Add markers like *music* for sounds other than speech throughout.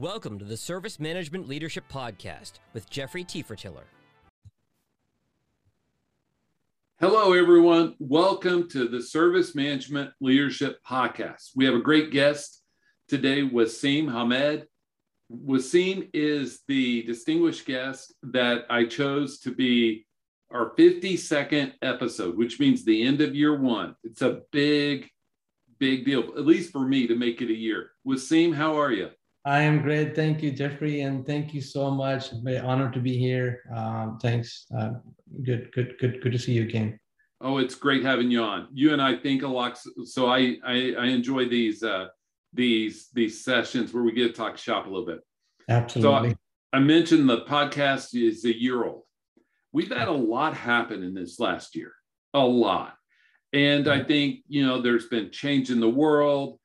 Welcome to the Service Management Leadership Podcast with Jeffrey Tefertiller. Hello, everyone. Welcome to the Service Management Leadership Podcast. We have a great guest today, Wasim Hamed. Wasim is the distinguished guest that I chose to be our 52nd episode, which means the end of year one. It's a big, big deal, at least for me, to make it a year. Wasim, how are you? I am great. Thank you, Jeffrey, and thank you so much. Very honor to be here. Um, thanks. Uh, good, good, good, good to see you again. Oh, it's great having you on. You and I think a lot, so I I, I enjoy these uh, these these sessions where we get to talk shop a little bit. Absolutely. So I, I mentioned the podcast is a year old. We've had a lot happen in this last year, a lot, and I think you know there's been change in the world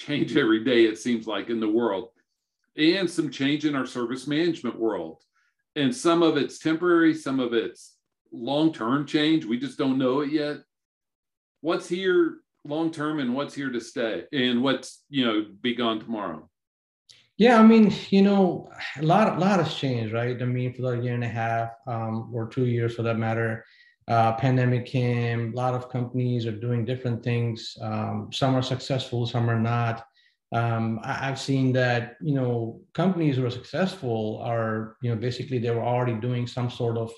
change every day, it seems like, in the world, and some change in our service management world. And some of it's temporary, some of it's long term change. We just don't know it yet. What's here long term and what's here to stay and what's, you know, be gone tomorrow? Yeah, I mean, you know, a lot, a lot has changed, right? I mean, for the year and a half um, or two years, for that matter, uh, pandemic came, a lot of companies are doing different things. Um, some are successful, some are not. Um, I, have seen that you know companies who are successful are you know basically they were already doing some sort of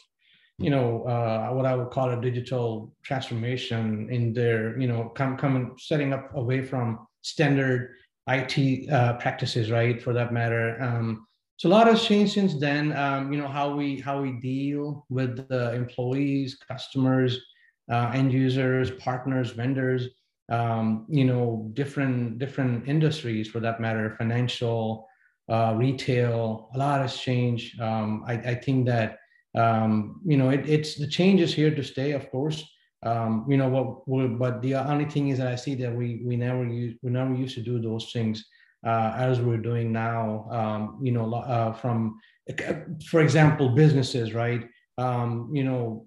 you know uh, what I would call a digital transformation in their you know come coming setting up away from standard IT uh, practices, right? For that matter. Um, so a lot has changed since then. Um, you know how we how we deal with the employees, customers, uh, end users, partners, vendors. Um, you know different different industries for that matter, financial, uh, retail. A lot has changed. Um, I, I, think that um, you know it, it's the change is here to stay, of course. Um, you know what, but the only thing is that I see that we we never use we never used to do those things uh, as we're doing now. Um, you know, uh, from for example, businesses, right? Um, you know,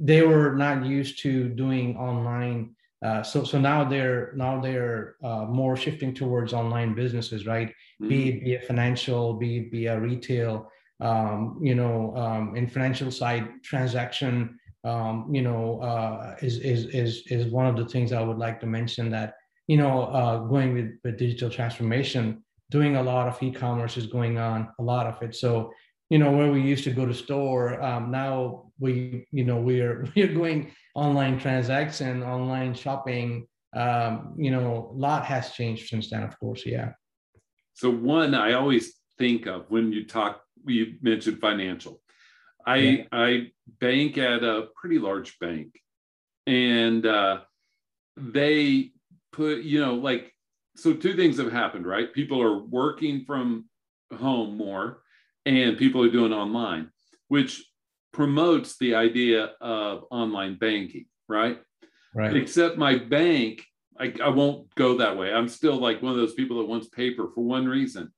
they were not used to doing online. Uh, so so now they're now they're uh, more shifting towards online businesses, right? Mm-hmm. Be it be a financial, be it be a retail. Um, you know, um, in financial side transaction. Um, you know, uh, is is is is one of the things I would like to mention that you know, uh, going with, with digital transformation, doing a lot of e-commerce is going on, a lot of it. So, you know, where we used to go to store, um, now we, you know, we're *laughs* we're going online transaction, online shopping. Um, you know, a lot has changed since then, of course. Yeah. So one, I always think of when you talk, you mentioned financial. I yeah. I bank at a pretty large bank, and uh, they put, you know, like, so two things have happened, right? People are working from home more and people are doing online, which promotes the idea of online banking, right? Right. Except my bank, I, I won't go that way. I'm still like one of those people that wants paper for one reason.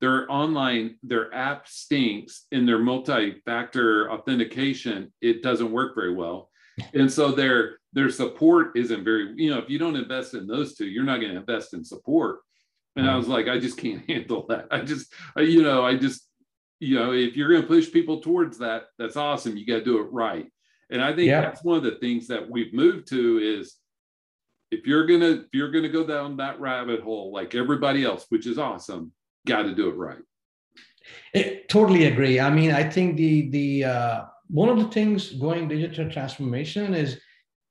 Their online, their app stinks in their multi-factor authentication. It doesn't work very well. And so their their support isn't very, you know, if you don't invest in those two, you're not going to invest in support. And I was like, I just can't *laughs* handle that. I just, you know, I just, you know, if you're going to push people towards that, that's awesome. You got to do it right. And I think yeah. that's one of the things that we've moved to is if you're gonna if you're gonna go down that rabbit hole like everybody else, which is awesome, got to do it right. It, totally agree. I mean, I think the the uh, one of the things going digital transformation is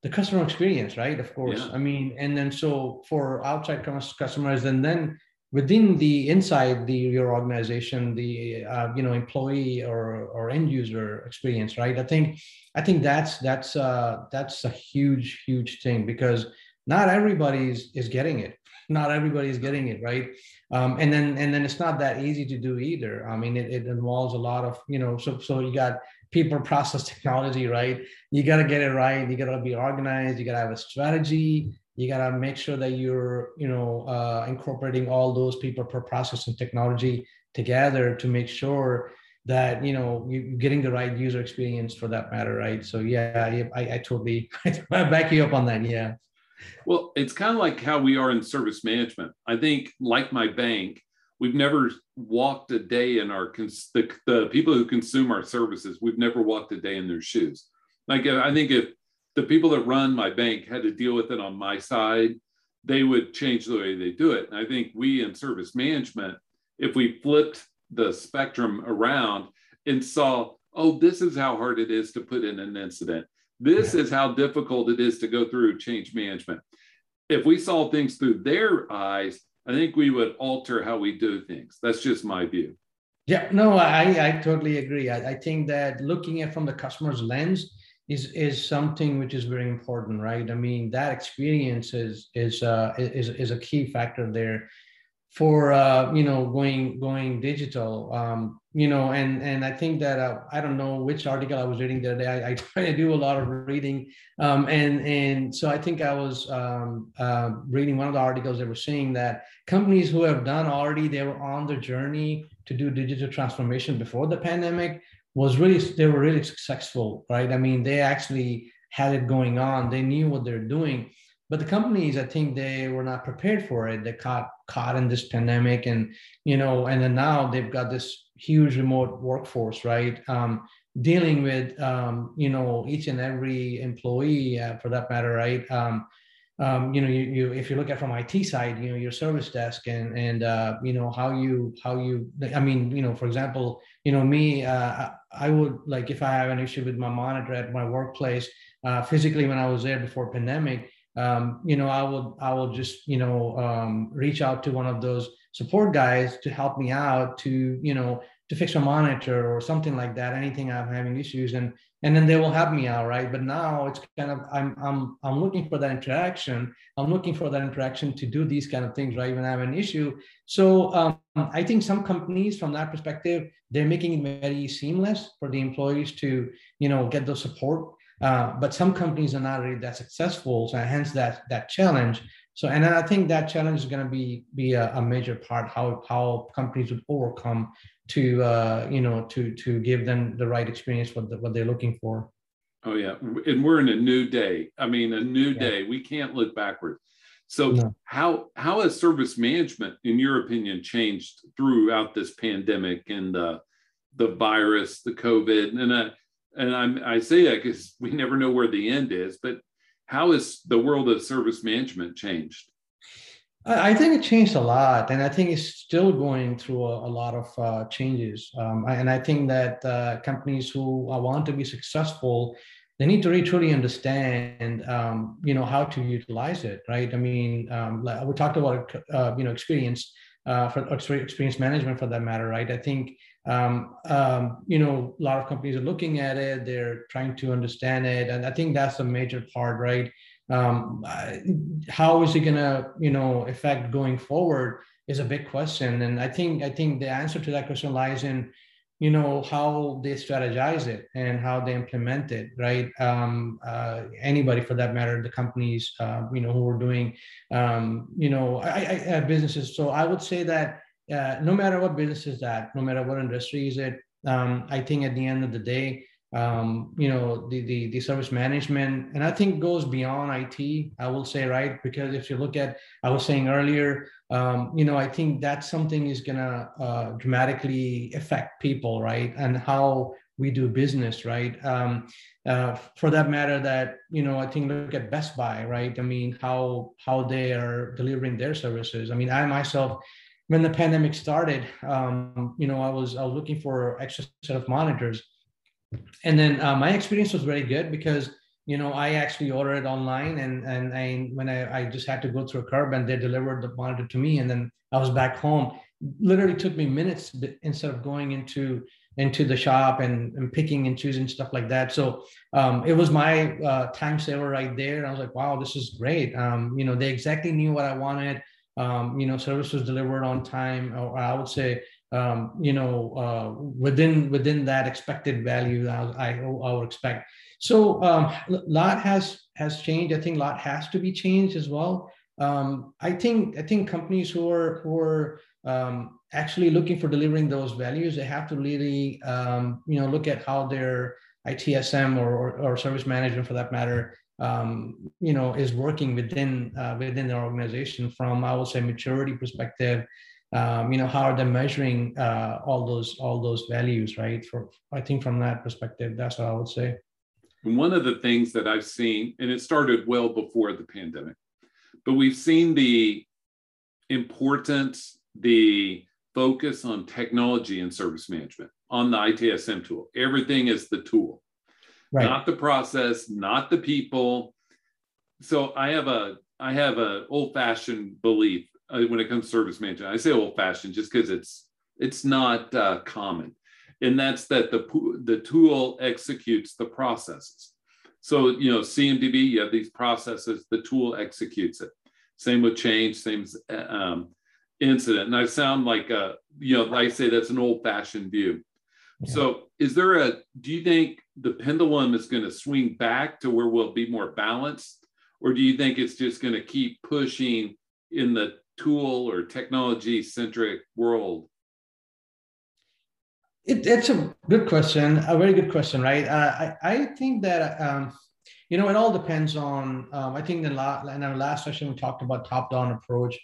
the customer experience, right? Of course. Yeah. I mean, and then so for outside customers, and then within the inside the your organization, the uh, you know employee or or end user experience, right? I think I think that's that's uh, that's a huge huge thing because not everybody is, is getting it. *laughs* Not everybody is getting it, right? Um, and then and then it's not that easy to do either. I mean, it, it involves a lot of you know. So so you got people process technology, right? You got to get it right. You got to be organized. You got to have a strategy. You got to make sure that you're, you know, uh, incorporating all those people per process and technology together to make sure that you know you're getting the right user experience for that matter, right? So yeah, I, I totally *laughs* I back you up on that. Yeah. Well, it's kind of like how we are in service management. I think, like my bank, we've never walked a day in our cons- the, the people who consume our services we've never walked a day in their shoes. Like i think if the people that run my bank had to deal with it on my side they would change the way they do it. And i think we in service management if we flipped the spectrum around and saw oh this is how hard it is to put in an incident. This is how difficult it is to go through change management. If we saw things through their eyes I think we would alter how we do things. That's just my view. Yeah, no, I, I totally agree. I, I think that looking at from the customer's lens is is something which is very important, right? I mean, that experience is is uh, is is a key factor there for uh, you know going going digital. Um, you know and and i think that uh, i don't know which article i was reading the other day. I, I try to do a lot of reading. Um, and and so i think i was um, uh, reading one of the articles that were saying that companies who have done already they were on the journey to do digital transformation before the pandemic was really they were really successful right? I mean they actually had it going on. They knew what they're doing. But the companies i think they were not prepared for it. They caught caught in this pandemic and you know and then now they've got this huge remote workforce right? Um, dealing with um, you know each and every employee uh, for that matter right? Um, um, you know you, you if you look at from IT side you know your service desk and and uh, you know how you how you I mean you know for example you know me uh, I would like if I have an issue with my monitor at my workplace uh, physically when I was there before pandemic um, you know, I will I will just you know um, reach out to one of those support guys to help me out to you know to fix a monitor or something like that. Anything I'm having issues and and then they will help me out, right? But now it's kind of I'm I'm I'm looking for that interaction. I'm looking for that interaction to do these kind of things, right? When I have an issue. So um, I think some companies, from that perspective, they're making it very seamless for the employees to you know get the support uh, but some companies are not really that successful, so hence that that challenge. So, and then I think that challenge is going to be be a, a, major part how how companies would overcome to uh, you know to to give them the right experience what the, what they're looking for. Oh yeah, and we're in a new day. I mean, a new yeah. day. We can't look backwards. So, no. how how has service management, in your opinion, changed throughout this pandemic and uh, the virus, the COVID, and uh, and I'm, I say that because *laughs* we never know where the end is, but how has the world of service management changed? I think it changed a lot, and I think it's still going through a, a lot of uh, changes. Um, and I think that uh, companies who uh, want to be successful, they need to really truly understand, um, you know, how to utilize it, right? I mean, um, we talked about, uh, you know, experience uh, for experience management for that matter, right? I think um, um, you know a lot of companies are looking at it, they're trying to understand it, and I think that's a major part, right? Um, how is it gonna you know affect going forward is a big question, and I think I think the answer to that question lies in you know how they strategize it and how they implement it right um, uh, anybody for that matter the companies uh, you know who are doing um, you know I, I, businesses so i would say that uh, no matter what business is that no matter what industry is it um, i think at the end of the day um, you know the, the the service management and i think goes beyond it i will say right? Because if you look at i was saying earlier um, you know i think that something is to uh, dramatically affect people right? And how we do business right? Um, uh, for that matter that you know i think look at best buy right? I mean how how they are delivering their services. I mean i myself when the pandemic started um, you know i was i was looking for extra set of monitors. And then uh, my experience was very good because you know i actually ordered it online and and I, when I, I just had to go through a curb and they delivered the monitor to me and then i was back home. Literally took me minutes instead of going into into the shop and, and picking and choosing stuff like that. So um, it was my uh, time saver right there. I was like wow this is great. Um, you know they exactly knew what i wanted um, you know service was delivered on time or i would say um, you know, uh, within within that expected value, I, I, I would expect. So um, lot has has changed. I think a lot has to be changed as well. Um, I think I think companies who are who are um, actually looking for delivering those values, they have to really um, you know look at how their ITSM or, or, or service management, for that matter, um, you know, is working within uh, within their organization from I would say maturity perspective um, you know how are they measuring uh, all those all those values right? For i think from that perspective that's what i would say. One of the things that i've seen and it started well before the pandemic but we've seen the importance the focus on technology and service management on the ITSM tool. Everything is the tool, right. not the process, not the people. So I have a I have a old fashioned belief uh, when it comes to service management. I say old fashioned just because it's it's not uh, common, and that's that the the tool executes the processes. So you know CMDB, you have these processes. The tool executes it. Same with change. Same um, incident. And I sound like a you know I say that's an old fashioned view. Yeah. So, is there a, do you think the pendulum is going to swing back to where we'll be more balanced? Or do you think it's just going to keep pushing in the tool or technology centric world? It, it's a good question, a very good question, right? Uh, I, I think that, um, you know, it all depends on, um, I think in, la- in our last session, we talked about top down approach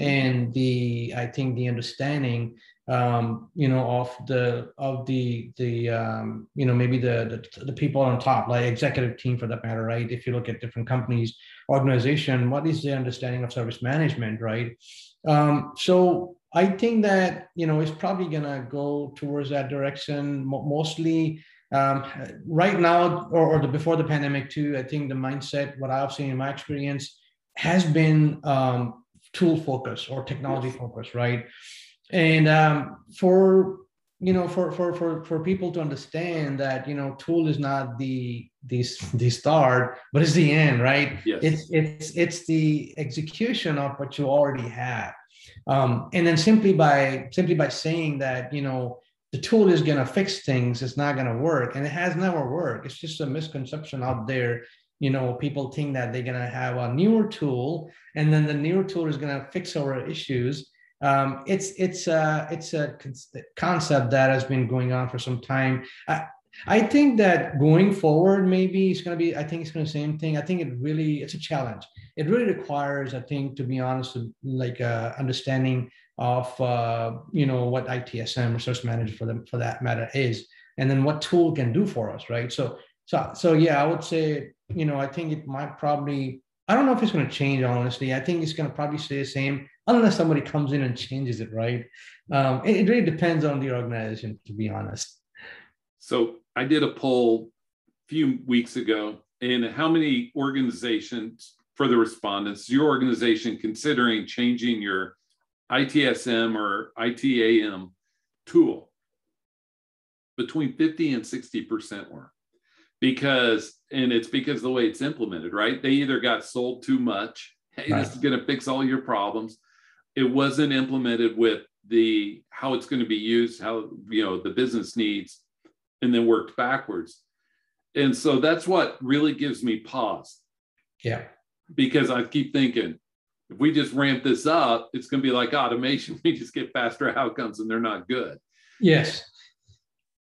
and the, I think the understanding um, you know, of the of the the um, you know maybe the, the, the people on top, like executive team for that matter, right? If you look at different companies, organization, what is their understanding of service management, right? Um, so I think that you know it's probably gonna go towards that direction mostly. Um, right now, or, or the, before the pandemic too, I think the mindset, what I've seen in my experience, has been um, tool focus or technology focus, right? and um, for you know for for for for people to understand that you know tool is not the the the start but it's the end right yes. it's it's it's the execution of what you already have um, and then simply by simply by saying that you know the tool is going to fix things it's not going to work and it has never worked it's just a misconception out there you know people think that they're going to have a newer tool and then the newer tool is going to fix our issues um, it's it's a it's a concept that has been going on for some time. I, I think that going forward, maybe it's going to be. I think it's going to be the same thing. I think it really it's a challenge. It really requires, I think, to be honest, like uh, understanding of uh, you know what ITSM resource manager for them for that matter is, and then what tool can do for us, right? So so so yeah, I would say you know I think it might probably. I don't know if it's going to change. Honestly, I think it's going to probably stay the same unless somebody comes in and changes it, right? Um, it, it really depends on the organization, to be honest. So I did a poll a few weeks ago, and how many organizations for the respondents, your organization considering changing your ITSM or ITAM tool? Between 50 and 60% were because, and it's because the way it's implemented, right? They either got sold too much. Hey, right. this is going to fix all your problems it wasn't implemented with the how it's going to be used, how you know the business needs, and then worked backwards. And so that's what really gives me pause. Yeah. Because I keep thinking, if we just ramp this up, it's going to be like automation. *laughs* We just get faster outcomes and they're not good. Yes.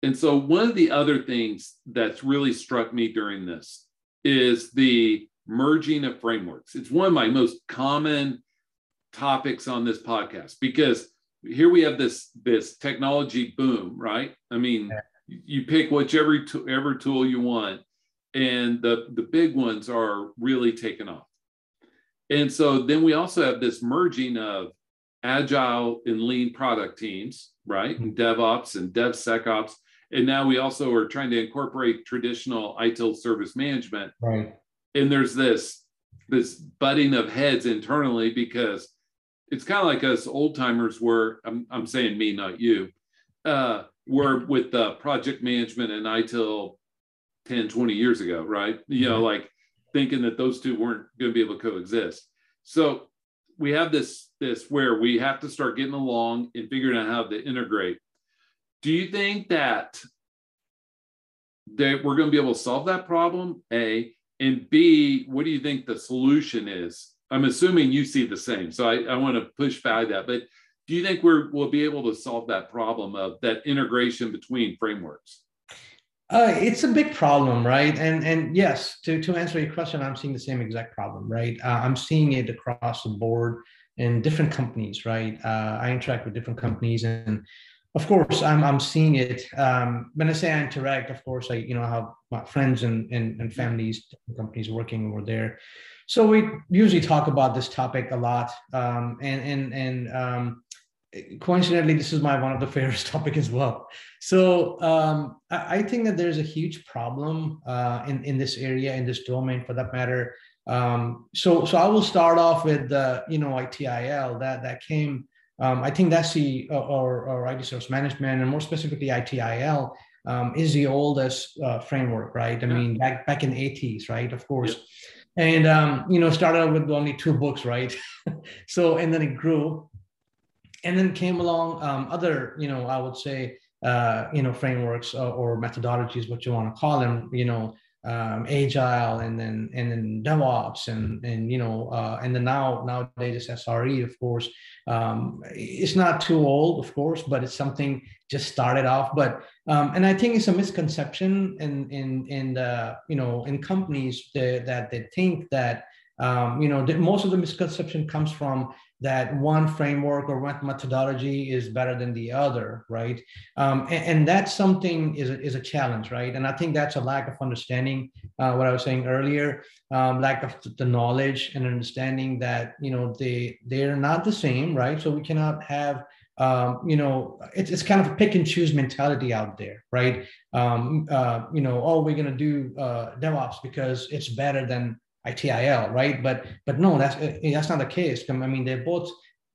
And so one of the other things that's really struck me during this is the merging of frameworks. It's one of my most common topics on this podcast because here we have this this technology boom, right? I mean, you pick whichever ever tool you want, and the the big ones are really taken off. And so then we also have this merging of agile and lean product teams, right? And mm-hmm. DevOps and DevSecOps. And now we also are trying to incorporate traditional ITIL service management. Right. And there's this this butting of heads internally because it's kind of like us old timers were, I'm, I'm saying me, not you, uh, were with the project management and ITIL 10, 20 years ago, right? You know, like thinking that those two weren't going to be able to coexist. So we have this, this where we have to start getting along and figuring out how to integrate. Do you think that that we're going to be able to solve that problem? A and B, what do you think the solution is I'm assuming you see the same. So I, I want to push by that. But do you think we're, we'll be able to solve that problem of that integration between frameworks? Uh, it's a big problem, right? And and yes, to, to answer your question, I'm seeing the same exact problem, right? Uh, I'm seeing it across the board. in different companies, right? Uh, I interact with different companies, and of course, I'm I'm seeing it. Um, when I say I interact, of course, I you know have my friends and and, and families, companies working over there. So we usually talk about this topic a lot, um, and and and um, coincidentally, this is my one of the favorite *laughs* topic as well. So um, I, I, think that there's a huge problem uh, in in this area, in this domain, for that matter. Um, so so I will start off with the you know ITIL that that came. Um, I think that's the or, or IT service management, and more specifically ITIL. Um, is the oldest uh, framework, right? I mean, back back in the 80s, right? Of course. Yeah. And um, you know, started out with only two books, right? *laughs* so and then it grew and then came along um, other, you know, I would say, uh, you know, frameworks or, or, methodologies, what you want to call them, you know, um, agile and then and then DevOps and and you know uh, and then now nowadays it's SRE of course. Um, it's not too old of course but it's something just started off. But um, and I think it's a misconception in in in the you know in companies that, that they think that um, you know most of the misconception comes from that one framework or one methodology is better than the other, right? Um, and, and, that's something is a, is a challenge, right? And I think that's a lack of understanding. Uh, what I was saying earlier, um, lack of the knowledge and understanding that you know they they're not the same, right? So we cannot have um, you know, it's, it's kind of a pick and choose mentality out there, right? Um, uh, you know, oh, we're going to do uh, DevOps because it's better than ITIL, right? But but no, that's uh, that's not the case. I mean, they're both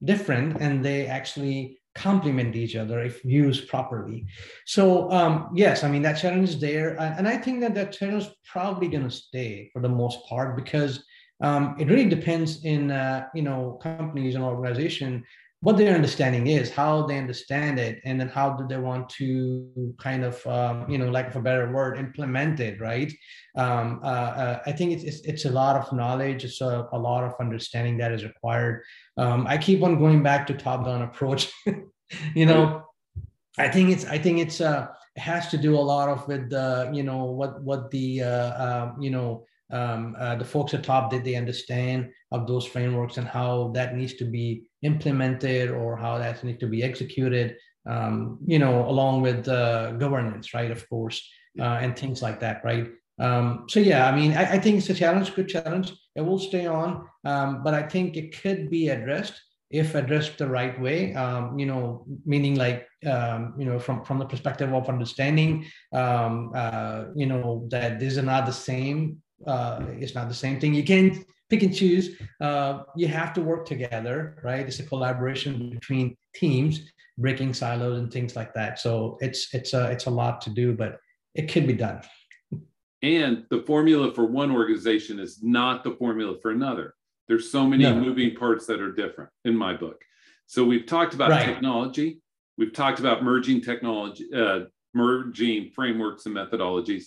different and they actually complement each other if used properly. So um, yes, I mean that challenge is there, and I think that that challenge is probably going to stay for the most part because um, it really depends in uh, you know companies and organization what their understanding is, how they understand it, and then how do they want to kind of, um, you know, lack of a better word, implement it, right? Um, uh, uh, I think it's, it's, it's a lot of knowledge, it's a, a lot of understanding that is required. Um, I keep on going back to top-down approach. *laughs* you know, I think it's I think it's uh, it has to do a lot of with the you know what what the uh, uh, you know um, uh, the folks at top did they understand of those frameworks and how that needs to be implemented or how that needs to be executed um, you know along with uh, governance right of course uh, and things like that right? Um, so yeah i mean I, I, think it's a challenge good challenge. It will stay on um, but i think it could be addressed if addressed the right way um, you know meaning like um, you know from from the perspective of understanding um, uh, you know that these are not the same uh, it's not the same thing. You can't pick and choose. Uh, you have to work together, right? It's a collaboration between teams, breaking silos and things like that. So it's it's a it's a lot to do, but it can be done. And the formula for one organization is not the formula for another. There's so many no. moving parts that are different in my book. So we've talked about right. technology. We've talked about merging technology, uh, merging frameworks and methodologies.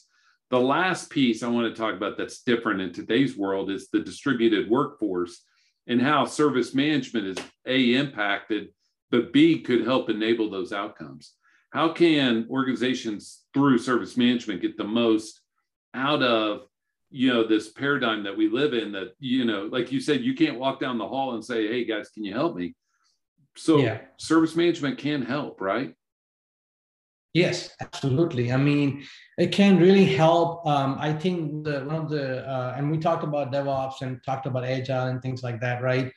The last piece I want to talk about that's different in today's world is the distributed workforce and how service management is A, impacted, but B, could help enable those outcomes. How can organizations through service management get the most out of you know this paradigm that we live in that you know like you said you can't walk down the hall and say hey guys can you help me so yeah. service management can help right Yes, absolutely. I mean, it can really help. Um, I think the, one of the, uh, and we talked about DevOps and talked about Agile and things like that, right?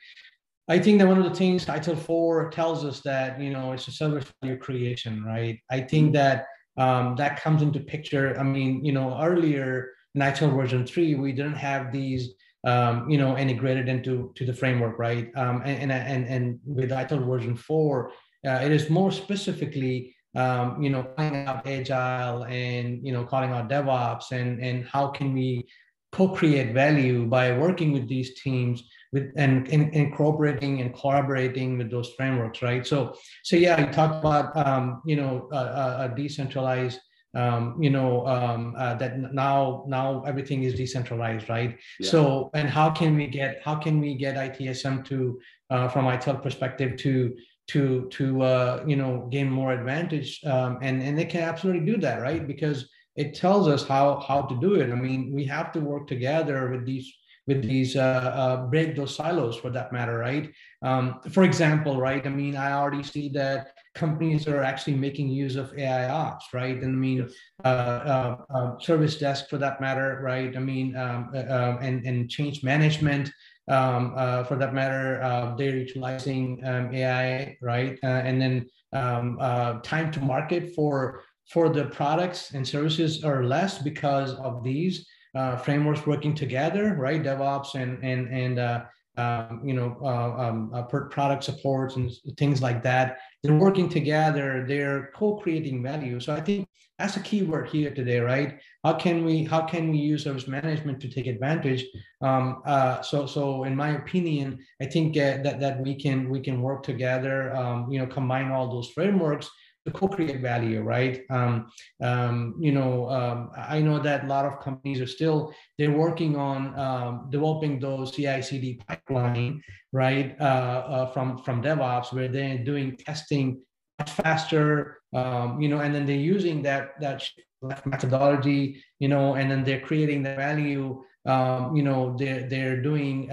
I think that one of the things ITIL 4 tells us that, you know, it's a service value creation, right? I think that um, that comes into picture. I mean, you know, earlier in version 3, we didn't have these um, you know, integrated into to the framework, right? Um, and, and, and, and with ITIL version 4, uh, it is more specifically um, you know, calling out agile and you know, calling out DevOps and and how can we co-create value by working with these teams with and, and incorporating and collaborating with those frameworks, right? So so yeah, you talk about um, you know a, a decentralized um, you know um, uh, that now now everything is decentralized right yeah. so and how can we get how can we get itsm to uh, from ITIL perspective to to to uh, you know gain more advantage um, and and they can absolutely do that right because it tells us how how to do it i mean we have to work together with these with these uh, uh, break those silos for that matter, right? Um, for example, right? I mean, I already see that companies are actually making use of AIOps, right? And I mean, uh, uh, uh, service desk for that matter, right? I mean, um, uh, um, and and change management um, uh, for that matter, uh, they're utilizing um, AI, right? Uh, and then um, time to market for for the products and services are less because of these frameworks working together, right? DevOps and and and um, you know, uh, um, uh, product supports and things like that. They're working together. They're co-creating value. So I think that's a key word here today, right? How can we how can we use service management to take advantage? Um, uh, so so in my opinion, I think uh, that that we can we can work together. Um, you know, combine all those frameworks to co-create value, right? Um, um, you know, um, I know that a lot of companies are still they're working on um, developing those CI/CD pipeline, right? Uh, uh, from from DevOps, where they're doing testing faster, um, you know, and then they're using that that methodology, you know, and then they're creating the value. Um, you know, they're they're doing,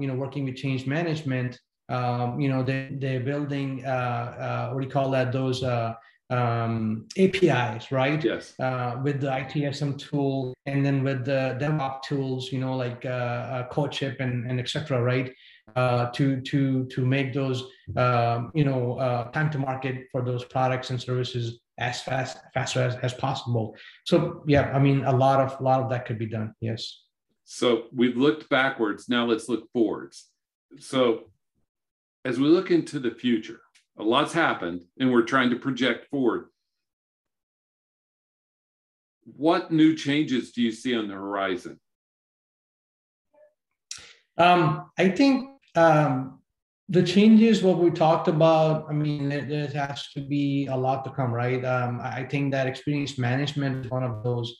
you know, working with change management um, you know, they, they're building, uh, uh, what do you call that? Those uh, um, APIs, right? Yes. Uh, with the ITSM tool and then with the DevOps tools, you know, like uh, uh, CodeShip and, and etc. right? Uh, to to to make those um, you know uh, time to market for those products and services as fast faster as, as possible. So yeah, I mean a lot of a lot of that could be done. Yes. So we've looked backwards. Now let's look forwards. So as we look into the future, a lot's happened and we're trying to project forward. What new changes do you see on the horizon? Um, I think um, the changes, what we talked about, I mean, there, has to be a lot to come, right? Um, I think that experience management is one of those,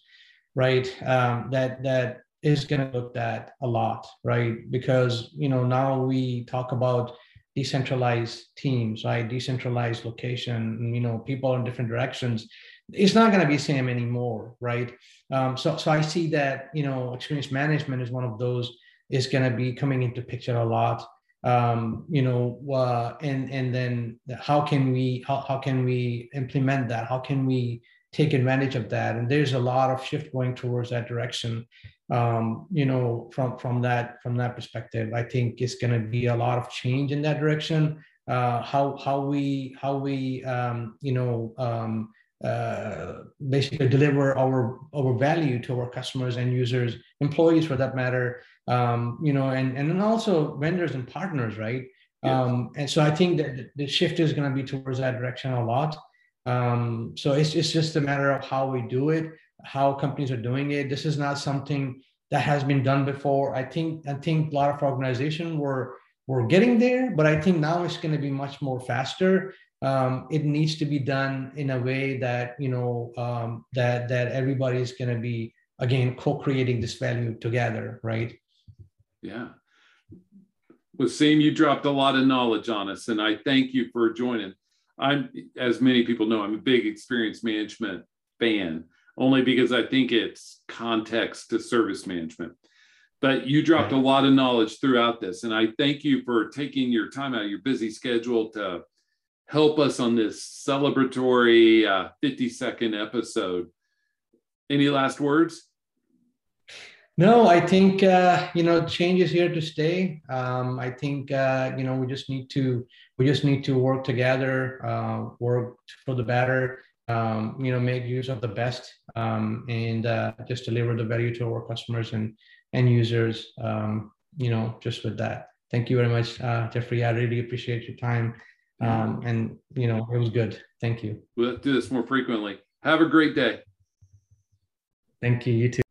right? Um, that that is going to look at a lot, right? Because you know now we talk about decentralized teams, right? Decentralized location, you know, people in different directions. It's not going to be same anymore, right? Um, so, so I see that you know, experience management is one of those is going to be coming into picture a lot. Um, you know, uh, and and then how can we how, how can we implement that? How can we take advantage of that? And there's a lot of shift going towards that direction um, you know, from from that from that perspective, I think it's going to be a lot of change in that direction. Uh, how how we how we um, you know um, uh, basically deliver our our value to our customers and users, employees for that matter, um, you know, and and then also vendors and partners, right? Yes. Um, and so I think that the shift is going to be towards that direction a lot. Um, so it's it's just a matter of how we do it how companies are doing it. This is not something that has been done before. I think I think a lot of organizations were were getting there, but I think now it's going to be much more faster. Um, it needs to be done in a way that you know um, that that everybody is going to be again co-creating this value together, right? Yeah. Wasim, you dropped a lot of knowledge on us, and I thank you for joining. I'm, as many people know, I'm a big experience management fan only because I think it's context to service management. But you dropped a lot of knowledge throughout this. And I thank you for taking your time out of your busy schedule to help us on this celebratory uh, 50 second episode. Any last words? No, I think uh, you know change is here to stay. Um, I think uh, you know we just need to we just need to work together, uh, work for the better, um, you know, make use of the best um, and uh, just deliver the value to our customers and end users. Um, you know, just with that. Thank you very much, uh, Jeffrey. I really appreciate your time. Um, and you know, it was good. Thank you. We'll do this more frequently. Have a great day. Thank you. You too.